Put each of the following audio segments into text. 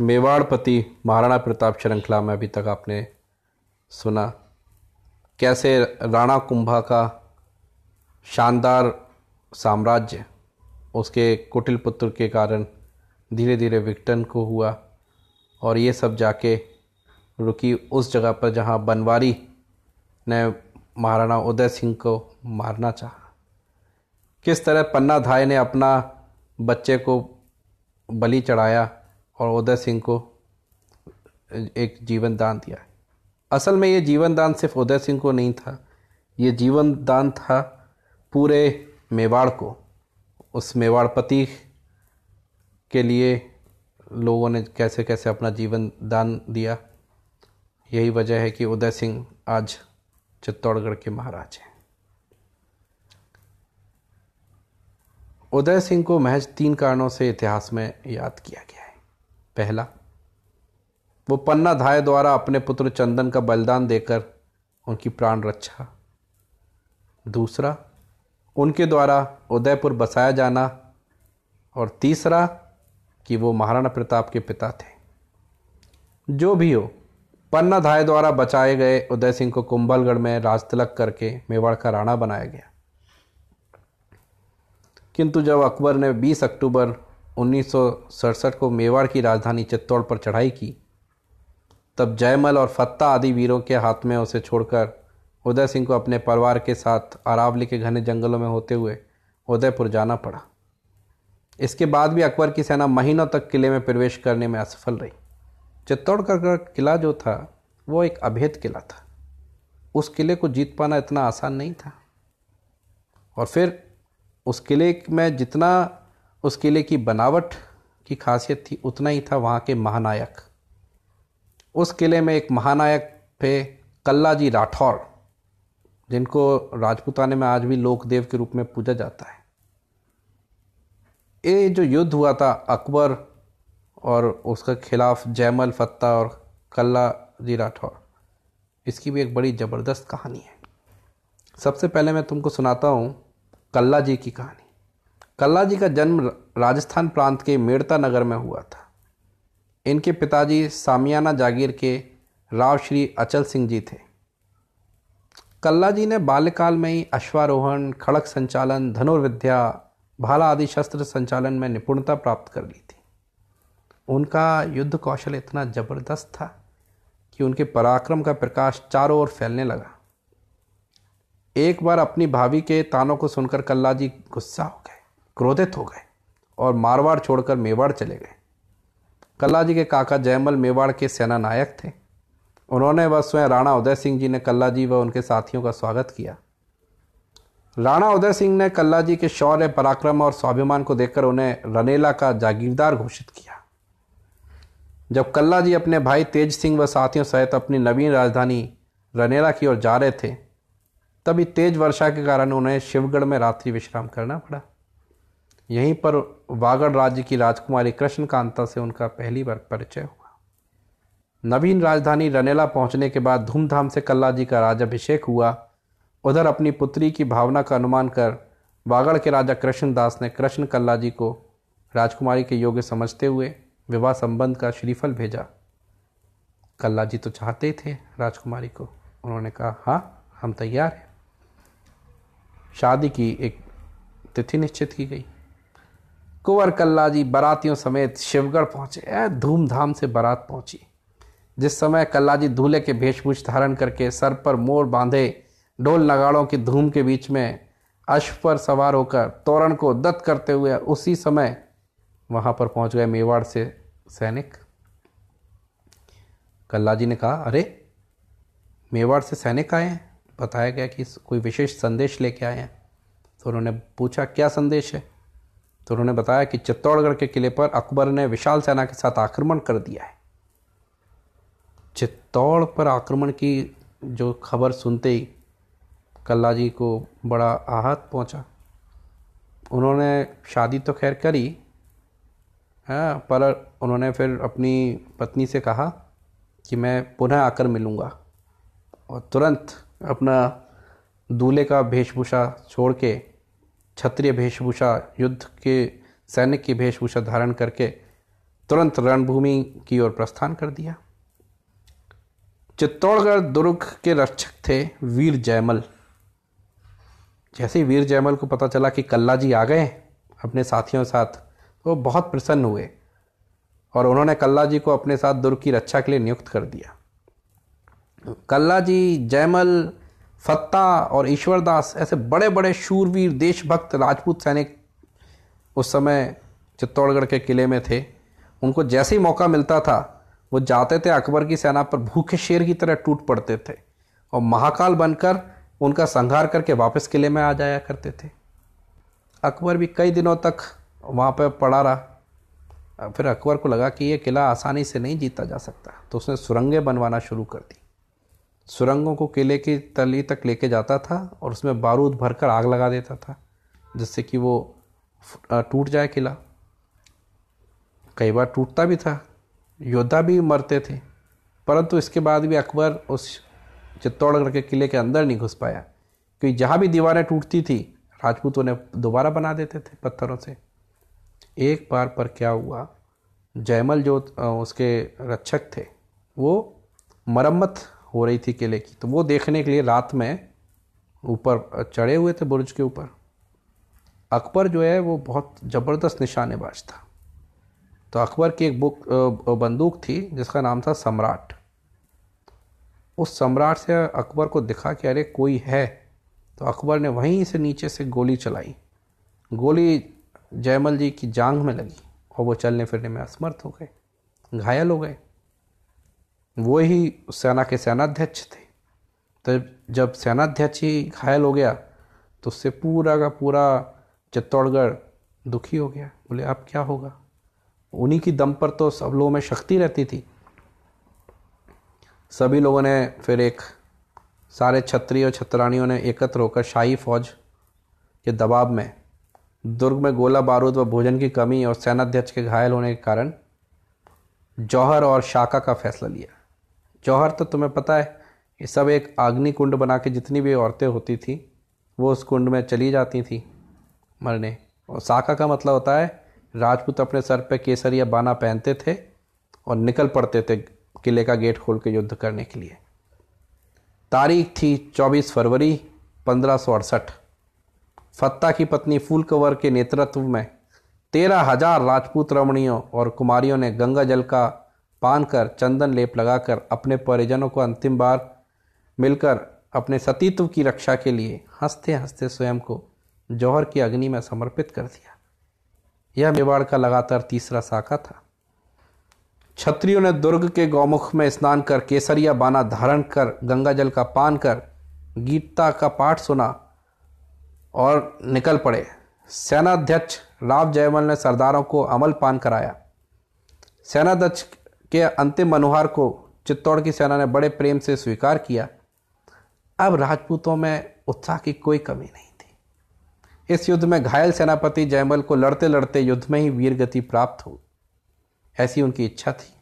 मेवाड़पति महाराणा प्रताप श्रृंखला में अभी तक आपने सुना। कैसे राणा कुंभा का शानदार साम्राज्य, उसके कुटिल पुत्र के कारण धीरे धीरे विघटन को हुआ और ये सब जाके रुकी उस जगह पर जहाँ बनवारी ने महाराणा उदय सिंह को मारना चाहा। किस तरह पन्ना धाय ने अपना बच्चे को बलि चढ़ाया और उदय सिंह को एक जीवन दान दिया असल में ये जीवन दान सिर्फ़ उदय सिंह को नहीं था, ये जीवन दान था पूरे मेवाड़ को। उस मेवाड़पति के लिए लोगों ने कैसे कैसे अपना जीवन दान दिया, यही वजह है कि उदय सिंह आज चित्तौड़गढ़ के महाराज हैं। उदय सिंह को महज तीन कारणों से इतिहास में याद किया गया। पहला, वो पन्ना धाय द्वारा अपने पुत्र चंदन का बलिदान देकर उनकी प्राण रक्षा। दूसरा, उनके द्वारा उदयपुर बसाया जाना। और तीसरा, कि वो महाराणा प्रताप के पिता थे। जो भी हो, पन्ना धाय द्वारा बचाए गए उदय सिंह को कुंभलगढ़ में राजतिलक करके मेवाड़ का राणा बनाया गया। किंतु जब अकबर ने 20 अक्टूबर उन्नीस सौ सड़सठ को मेवाड़ की राजधानी चित्तौड़ पर चढ़ाई की। तब जयमल और फत्ता आदि वीरों के हाथ में उसे छोड़कर उदय सिंह को अपने परिवार के साथ अरावली के घने जंगलों में होते हुए उदयपुर जाना पड़ा। इसके बाद भी अकबर की सेना महीनों तक किले में प्रवेश करने में असफल रही। चित्तौड़गढ़ का किला जो था, वो एक अभेद किला था। उस किले को जीत पाना इतना आसान नहीं था। और फिर उस किले में जितना उस किले की बनावट की खासियत थी, उतना ही था वहाँ के महानायक। उस किले में एक महानायक थे कल्ला जी राठौर, जिनको राजपूताने में आज भी लोकदेव के रूप में पूजा जाता है। ये जो युद्ध हुआ था, अकबर और उसके खिलाफ जयमल फत्ता और कल्ला जी राठौर, इसकी भी एक बड़ी ज़बरदस्त कहानी है। सबसे पहले मैं तुमको सुनाता हूँ कल्ला जी की कहानी। कल्ला जी का जन्म राजस्थान प्रांत के मेड़ता नगर में हुआ था। इनके पिताजी सामियाना जागीर के राव श्री अचल सिंह जी थे। कल्ला जी ने बाल्यकाल में ही अश्वारोहण, खड़क संचालन, धनुर्विद्या, भाला आदि शस्त्र संचालन में निपुणता प्राप्त कर ली थी। उनका युद्ध कौशल इतना ज़बरदस्त था कि उनके पराक्रम का प्रकाश चारों ओर फैलने लगा। एक बार अपनी भाभी के तानों को सुनकर कल्ला जी गुस्सा हो गए। क्रोधित हो गए और मारवाड़ छोड़कर मेवाड़ चले गए। कल्ला जी के काका जयमल मेवाड़ के सेना नायक थे। उन्होंने व स्वयं राणा उदय सिंह जी ने कल्ला जी व उनके साथियों का स्वागत किया। राणा उदय सिंह ने कल्ला जी के शौर्य, पराक्रम और स्वाभिमान को देखकर उन्हें रनेला का जागीरदार घोषित किया। जब कल्ला जी अपने भाई तेज सिंह व साथियों सहित अपनी नवीन राजधानी रनेला की ओर जा रहे थे, तभी तेज वर्षा के कारण उन्हें शिवगढ़ में रात्रि विश्राम करना पड़ा। यहीं पर वागड़ राज्य की राजकुमारी कृष्ण कांता से उनका पहली बार परिचय हुआ। नवीन राजधानी रनेला पहुँचने के बाद धूमधाम से कल्ला जी का राजाभिषेक हुआ। उधर अपनी पुत्री की भावना का अनुमान कर वागड़ के राजा कृष्णदास ने कृष्ण कल्ला जी को राजकुमारी के योग्य समझते हुए विवाह संबंध का श्रीफल भेजा। कल्ला जी तो चाहते थे राजकुमारी को। उन्होंने कहा हाँ हम तैयार हैं। शादी की एक तिथि निश्चित की गई। कुंवर कल्ला जी बारातियों समेत शिवगढ़ पहुँचे। धूमधाम से बारात पहुँची। जिस समय कल्लाजी दूल्हे के भेषभूष धारण करके सर पर मोर बांधे, ढोल नगाड़ों की धूम के बीच में अश्व पर सवार होकर तोरण को दत्त करते हुए उसी समय वहाँ पर पहुँच गए मेवाड़ से सैनिक। कल्ला जी ने कहा, अरे, मेवाड़ से सैनिक आए हैं? बताया गया कि कोई विशेष संदेश लेके आए हैं? तो उन्होंने पूछा, क्या संदेश है? तो उन्होंने बताया कि चित्तौड़गढ़ के किले पर अकबर ने विशाल सेना के साथ आक्रमण कर दिया है। चित्तौड़ पर आक्रमण की जो खबर सुनते ही कल्ला जी को बड़ा आहत पहुँचा। उन्होंने शादी तो खैर करी हाँ पर उन्होंने फिर अपनी पत्नी से कहा कि मैं पुनः आकर मिलूँगा और तुरंत अपना दूल्हे का वेशभूषा छोड़ के क्षत्रिय वेशभूषा युद्ध के सैनिक की वेशभूषा धारण करके तुरंत रणभूमि की ओर प्रस्थान कर दिया। चित्तौड़गढ़ दुर्ग के रक्षक थे वीर जयमल। जैसे ही वीर जयमल को पता चला कि कल्ला जी आ गए, अपने साथियों साथ, वो बहुत प्रसन्न हुए और उन्होंने कल्ला जी को अपने साथ दुर्ग की रक्षा के लिए नियुक्त कर दिया। कल्ला जी जयमल फत्ता और ईश्वरदास ऐसे बड़े बड़े शूरवीर, देशभक्त, राजपूत सैनिक उस समय चित्तौड़गढ़ के किले में थे। उनको जैसे ही मौका मिलता था, वो जाते थे अकबर की सेना पर, भूखे शेर की तरह टूट पड़ते थे और महाकाल बनकर उनका संहार करके वापस किले में आ जाया करते थे। अकबर भी कई दिनों तक वहाँ पर पड़ा रहा। फिर अकबर को लगा कि ये किला आसानी से नहीं जीता जा सकता तो उसने सुरंगें बनवाना शुरू कर दी। सुरंगों को किले की तली तक लेके जाता था और उसमें बारूद भरकर आग लगा देता था, जिससे कि वो टूट जाए किला। कई बार टूटता भी था, योद्धा भी मरते थे, परंतु इसके बाद भी अकबर उस चित्तौड़गढ़ के किले के अंदर नहीं घुस पाया, क्योंकि जहाँ भी दीवारें टूटती थी, राजपूत उन्हें दोबारा बना देते थे पत्थरों से। एक बार पर क्या हुआ, जयमल जो उसके रक्षक थे, वो मरम्मत हो रही थी किले की। तो वो देखने के लिए रात में ऊपर, चढ़े हुए थे बुर्ज के ऊपर। अकबर जो है, वो बहुत ज़बरदस्त निशानेबाज था। तो अकबर की एक बुक बंदूक थी, जिसका नाम था सम्राट। उस सम्राट से अकबर को दिखा कि अरे, कोई है। तो अकबर ने वहीं से नीचे से गोली चलाई। गोली जयमल जी की जांग में लगी और वो चलने फिरने में असमर्थ हो गए, घायल हो गए। वो ही सेना के सेनाध्यक्ष थे। तो जब सेनाध्यक्ष ही घायल हो गया तो उससे पूरा का पूरा चित्तौड़गढ़ दुखी हो गया। बोले, अब क्या होगा? उन्हीं की दम पर तो सब लोगों में शक्ति रहती थी। सभी लोगों ने फिर एक, सारे छत्री और छत्रानियों ने एकत्र होकर शाही फौज के दबाव में, दुर्ग में गोला बारूद व भोजन की कमी और सेनाध्यक्ष के घायल होने के कारण जौहर और शाका का फैसला लिया। जौहर तो तुम्हें पता है, ये सब एक आग्नि कुंड बना के जितनी भी औरतें होती थी, वो उस कुंड में चली जाती थी मरने। और साका का मतलब होता है, राजपूत अपने सर पे केसर या बाना पहनते थे और निकल पड़ते थे किले का गेट खोल के युद्ध करने के लिए। तारीख थी 24 फरवरी पंद्रह फत्ता की पत्नी फूल कंवर के नेतृत्व में तेरह हज़ार राजपूत रमणियों और कुमारियों ने गंगा जल का पान कर चंदन लेप लगाकर अपने परिजनों को अंतिम बार मिलकर अपने सतीत्व की रक्षा के लिए हँसते हँसते स्वयं को जौहर की अग्नि में समर्पित कर दिया। यह मेवाड़ का लगातार तीसरा शाखा था। क्षत्रियों ने दुर्ग के गौमुख में स्नान कर केसरिया बाना धारण कर गंगा जल का पान कर गीता का पाठ सुना और निकल पड़े। सेनाध्यक्ष राव जयमल ने सरदारों को अमल पान कराया। सेनाध्यक्ष के अंतिम मनोहार को चित्तौड़ की सेना ने बड़े प्रेम से स्वीकार किया। अब राजपूतों में उत्साह की कोई कमी नहीं थी। इस युद्ध में घायल सेनापति जयमल को लड़ते लड़ते युद्ध में ही वीर गति प्राप्त हुई। ऐसी उनकी इच्छा थी।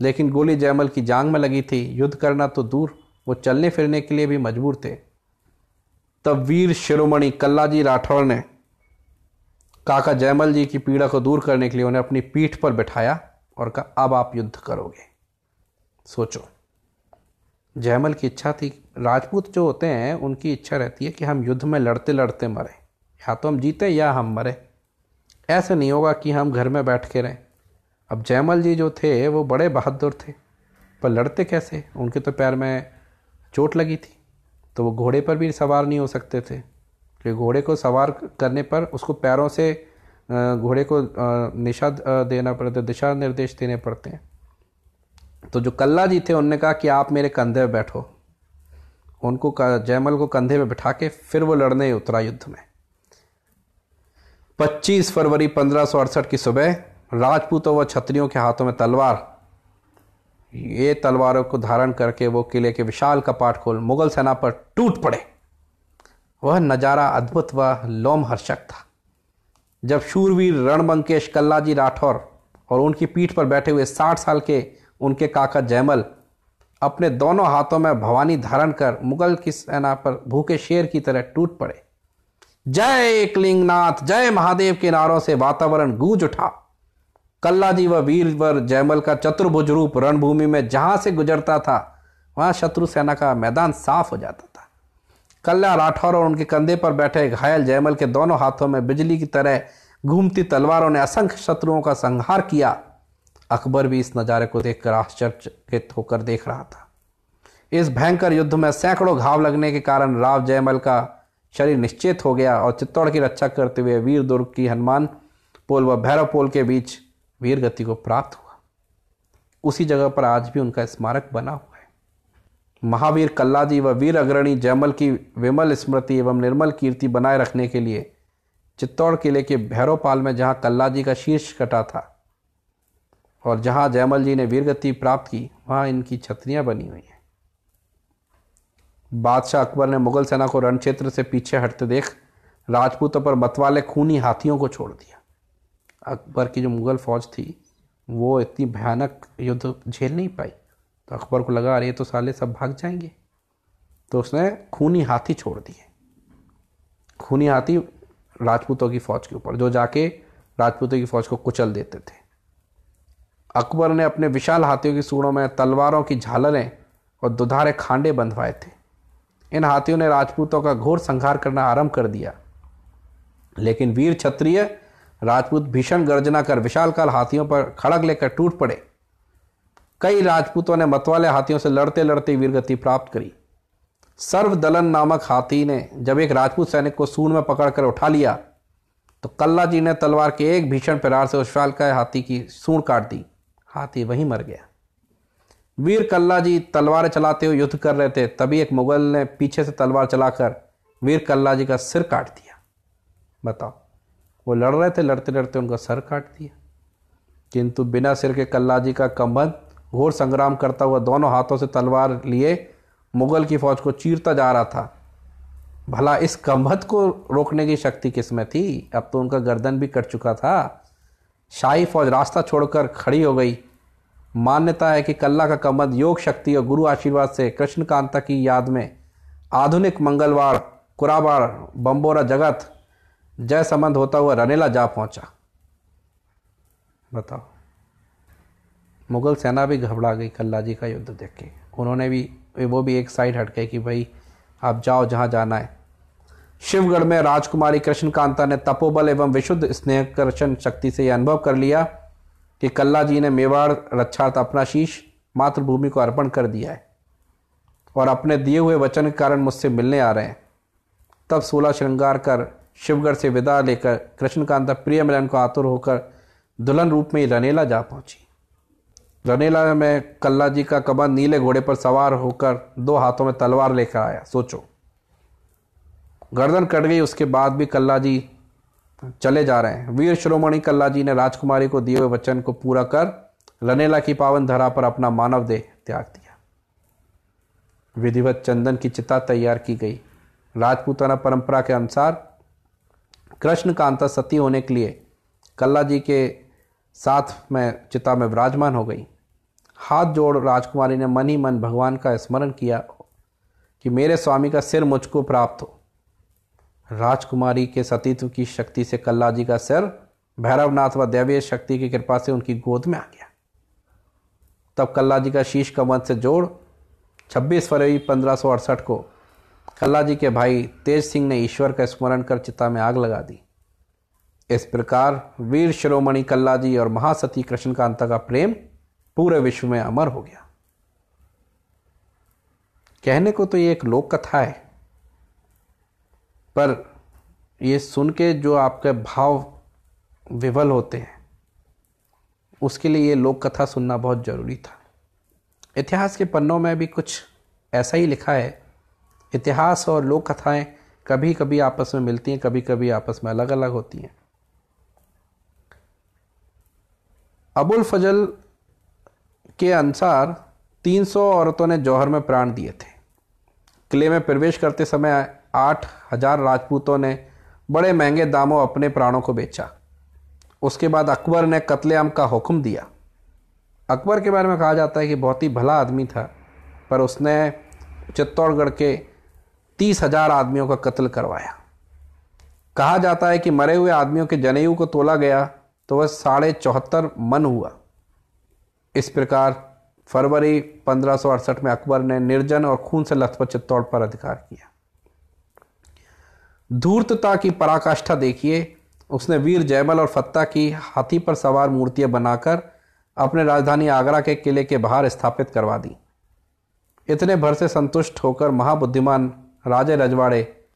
लेकिन गोली जयमल की जांग में लगी थी। युद्ध करना तो दूर, वो चलने फिरने के लिए भी मजबूर थे। तब वीर शिरोमणि कल्लाजी राठौर ने काका जयमल जी की पीड़ा को दूर करने के लिए उन्हें अपनी पीठ पर बिठाया। और कहा, अब आप युद्ध करोगे। सोचो। जयमल की इच्छा थी। राजपूत जो होते हैं, उनकी इच्छा रहती है कि हम युद्ध में लड़ते लड़ते मरे। या तो हम जीते या हम मरे। ऐसे नहीं होगा कि हम घर में बैठ के रहें। अब जयमल जी जो थे, वो बड़े बहादुर थे। पर लड़ते कैसे? उनके तो पैर में चोट लगी थी। तो वो घोड़े पर भी सवार नहीं हो सकते थे। क्योंकि घोड़े को सवार करने पर उसको पैरों से घोड़े को निशा देना पड़ता है दिशा निर्देश देने पड़ते हैं। तो जो कल्ला जी थे, उनने कहा कि आप मेरे कंधे में बैठो। उनको जयमल को कंधे में बिठा के फिर वो लड़ने उतरा युद्ध में। 25 फरवरी पंद्रह की सुबह, राजपूतों व छत्रियों के हाथों में तलवार। ये तलवारों को धारण करके वो किले के विशाल कपाट खोल मुगल सेना पर टूट पड़े। वह नज़ारा अद्भुत व लोमहर्षक था। जब शूरवीर रणबंकेश कल्लाजी राठौर और उनकी पीठ पर बैठे हुए साठ साल के उनके काका जयमल अपने दोनों हाथों में भवानी धारण कर मुगल की सेना पर भूखे शेर की तरह टूट पड़े। जय एकलिंगनाथ, जय महादेव के नारों से वातावरण गूंज उठा। कल्ला जी व वीरवर जयमल का चतुर्भुज रूप रणभूमि में जहाँ से गुजरता था, वहाँ शत्रु सेना का मैदान साफ़ हो जाता। कल्ला राठौर और उनके कंधे पर बैठे घायल जयमल के दोनों हाथों में बिजली की तरह घूमती तलवारों ने असंख्य शत्रुओं का संहार किया। अकबर भी इस नज़ारे को देखकर आश्चर्यचकित होकर देख रहा था। इस भयंकर युद्ध में सैकड़ों घाव लगने के कारण राव जयमल का शरीर निश्चित हो गया और चित्तौड़ की रक्षा करते हुए वीर दुर्ग की हनुमान पोल व भैरव पोल के बीच वीर गति को प्राप्त हुआ। उसी जगह पर आज भी उनका स्मारक बना हुआ। महावीर कल्लाजी व वीर अग्रणी जयमल की विमल स्मृति एवं निर्मल कीर्ति बनाए रखने के लिए चित्तौड़ किले के भैरवपाल में जहाँ कल्लाजी का शीर्ष कटा था और जहाँ जयमल जी ने वीरगति प्राप्त की, वहाँ इनकी छतरियाँ बनी हुई हैं। बादशाह अकबर ने मुगल सेना को रण क्षेत्र से पीछे हटते देख राजपूतों पर मतवाले खूनी हाथियों को छोड़ दिया। अकबर की जो मुगल फौज थी, वो इतनी भयानक युद्ध झेल नहीं पाई। तो अकबर को लगा, अरे तो साले सब भाग जाएँगे। तो उसने खूनी हाथी छोड़ दिए। खूनी हाथी राजपूतों की फौज के ऊपर, जो जाके राजपूतों की फौज को कुचल देते थे। अकबर ने अपने विशाल हाथियों की सूढ़ों में तलवारों की झालरें और दुधारे खांडे बंधवाए थे। इन हाथियों ने राजपूतों का घोर संहार करना आरंभ कर दिया। लेकिन वीर क्षत्रिय राजपूत भीषण गर्जना कर विशाल काल हाथियों पर खड़ग लेकर टूट पड़े। कई राजपूतों ने मतवाले हाथियों से लड़ते लड़ते वीरगति प्राप्त करी। सर्वदलन नामक हाथी ने जब एक राजपूत सैनिक को सूर में पकड़कर उठा लिया तो कल्ला जी ने तलवार के एक भीषण प्रहार से उस का हाथी की सूर काट दी। हाथी वहीं मर गया। वीर कल्ला जी तलवार चलाते हुए युद्ध कर रहे थे, तभी एक मुगल ने पीछे से तलवार चलाकर वीर कल्ला जी का सिर काट दिया। बताओ, वो लड़ रहे थे, लड़ते लड़ते उनका सर काट दिया। किंतु बिना सिर के कल्ला जी का कंबन घोर संग्राम करता हुआ दोनों हाथों से तलवार लिए मुगल की फौज को चीरता जा रहा था। भला इस कम्भत को रोकने की शक्ति किसमें थी? अब तो उनका गर्दन भी कट चुका था। शाही फौज रास्ता छोड़कर खड़ी हो गई। मान्यता है कि कल्ला का कमद योग शक्ति और गुरु आशीर्वाद से कृष्ण कांता की याद में आधुनिक मंगलवार, कुराबार, बम्बोरा जगत जय संबंध होता हुआ रनेला जा पहुँचा। बताओ। मुगल सेना भी घबरा गई कल्ला जी का युद्ध देख के। उन्होंने भी, वो भी एक साइड हट गए कि भाई, आप जाओ जहाँ जाना है। शिवगढ़ में राजकुमारी कृष्णकांता ने तपोबल एवं विशुद्ध स्नेहकर्षण शक्ति से यह अनुभव कर लिया कि कल्ला जी ने मेवाड़ रक्षार्थ अपना शीश मातृभूमि को अर्पण कर दिया है और अपने दिए हुए वचन के कारण मुझसे मिलने आ रहे हैं। तब सोलह श्रृंगार कर शिवगढ़ से विदा लेकर कृष्णकांता प्रिय मिलन को आतुर होकर दुल्हन रूप में ही रनेला जा पहुँची। रनेला में कल्ला जी का कबन नीले घोड़े पर सवार होकर दो हाथों में तलवार लेकर आया। सोचो। गर्दन कट गई, उसके बाद भी कल्ला जी चले जा रहे हैं। वीर शिरोमणि कल्ला जी ने राजकुमारी को दिए हुए वचन को पूरा कर रनेला की पावन धरा पर अपना मानव देह त्याग दिया। विधिवत चंदन की चिता तैयार की गई। राजपूताना परंपरा के अनुसार कृष्ण कांता सती होने के लिए कल्ला जी के साथ में चिता में विराजमान हो गई। हाथ जोड़ राजकुमारी ने मन ही मन भगवान का स्मरण किया कि मेरे स्वामी का सिर मुझको प्राप्त हो। राजकुमारी के सतीत्व की शक्ति से कल्ला जी का सिर भैरवनाथ व दैवीय शक्ति की कृपा से उनकी गोद में आ गया। तब कल्ला जी का शीश कमर से जोड़ 26 फरवरी पंद्रह को कल्ला जी के भाई तेज सिंह ने ईश्वर का स्मरण कर चिता में आग लगा दी। इस प्रकार वीर शिरोमणि कल्ला जी और महासती कृष्णकांता का प्रेम पूरे विश्व में अमर हो गया। कहने को तो ये एक लोक कथा है, पर ये सुन के जो आपके भाव विवल होते हैं, उसके लिए ये लोक कथा सुनना बहुत ज़रूरी था। इतिहास के पन्नों में भी कुछ ऐसा ही लिखा है, इतिहास और लोक कथाएँ कभी कभी आपस में मिलती हैं कभी कभी आपस में अलग अलग होती हैं। अबुल फजल के अनुसार 300 औरतों ने जौहर में प्राण दिए थे। किले में प्रवेश करते समय आठ हज़ार राजपूतों ने बड़े महँगे दामों अपने प्राणों को बेचा। उसके बाद अकबर ने कत्लेआम का हुक्म दिया। अकबर के बारे में कहा जाता है कि बहुत ही भला आदमी था, पर उसने चित्तौड़गढ़ के तीस हज़ार आदमियों का कत्ल करवाया। कहा जाता है कि मरे हुए आदमियों के जनेऊ को तोला गया तो वह साढ़े चौहत्तर मन हुआ। इस प्रकार फरवरी पंद्रह में अकबर ने निर्जन और खून से लथपथ चित्तौड़ पर अधिकार किया। धूर्तता की पराकाष्ठा देखिए, उसने वीर जयमल और फत्ता की हाथी पर सवार मूर्तियाँ बनाकर अपने राजधानी आगरा के किले के बाहर स्थापित करवा दी। इतने भर से संतुष्ट होकर महाबुद्धिमान राजे रजवाड़े,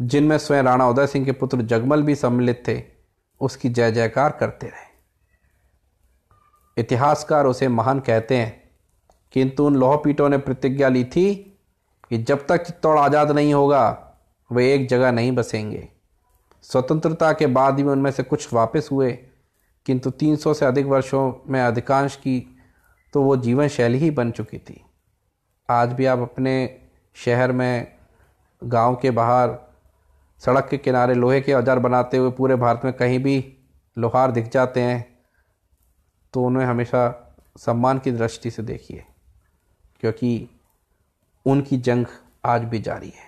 जिनमें स्वयं राणा उदय सिंह के पुत्र जगमल भी सम्मिलित थे उसकी जय जयकार करते रहे। इतिहासकार उसे महान कहते हैं। किंतु उन लोहपीठों ने प्रतिज्ञा ली थी कि जब तक चित्तौड़ आज़ाद नहीं होगा, वे एक जगह नहीं बसेंगे। स्वतंत्रता के बाद ही उनमें से कुछ वापस हुए, किंतु 300 से अधिक वर्षों में अधिकांश की तो वो जीवन शैली ही बन चुकी थी। आज भी आप अपने शहर में, गाँव के बाहर सड़क के किनारे लोहे के औज़ार बनाते हुए पूरे भारत में कहीं भी लोहार दिख जाते हैं तो उन्हें हमेशा सम्मान की दृष्टि से देखिए, क्योंकि उनकी जंग आज भी जारी है।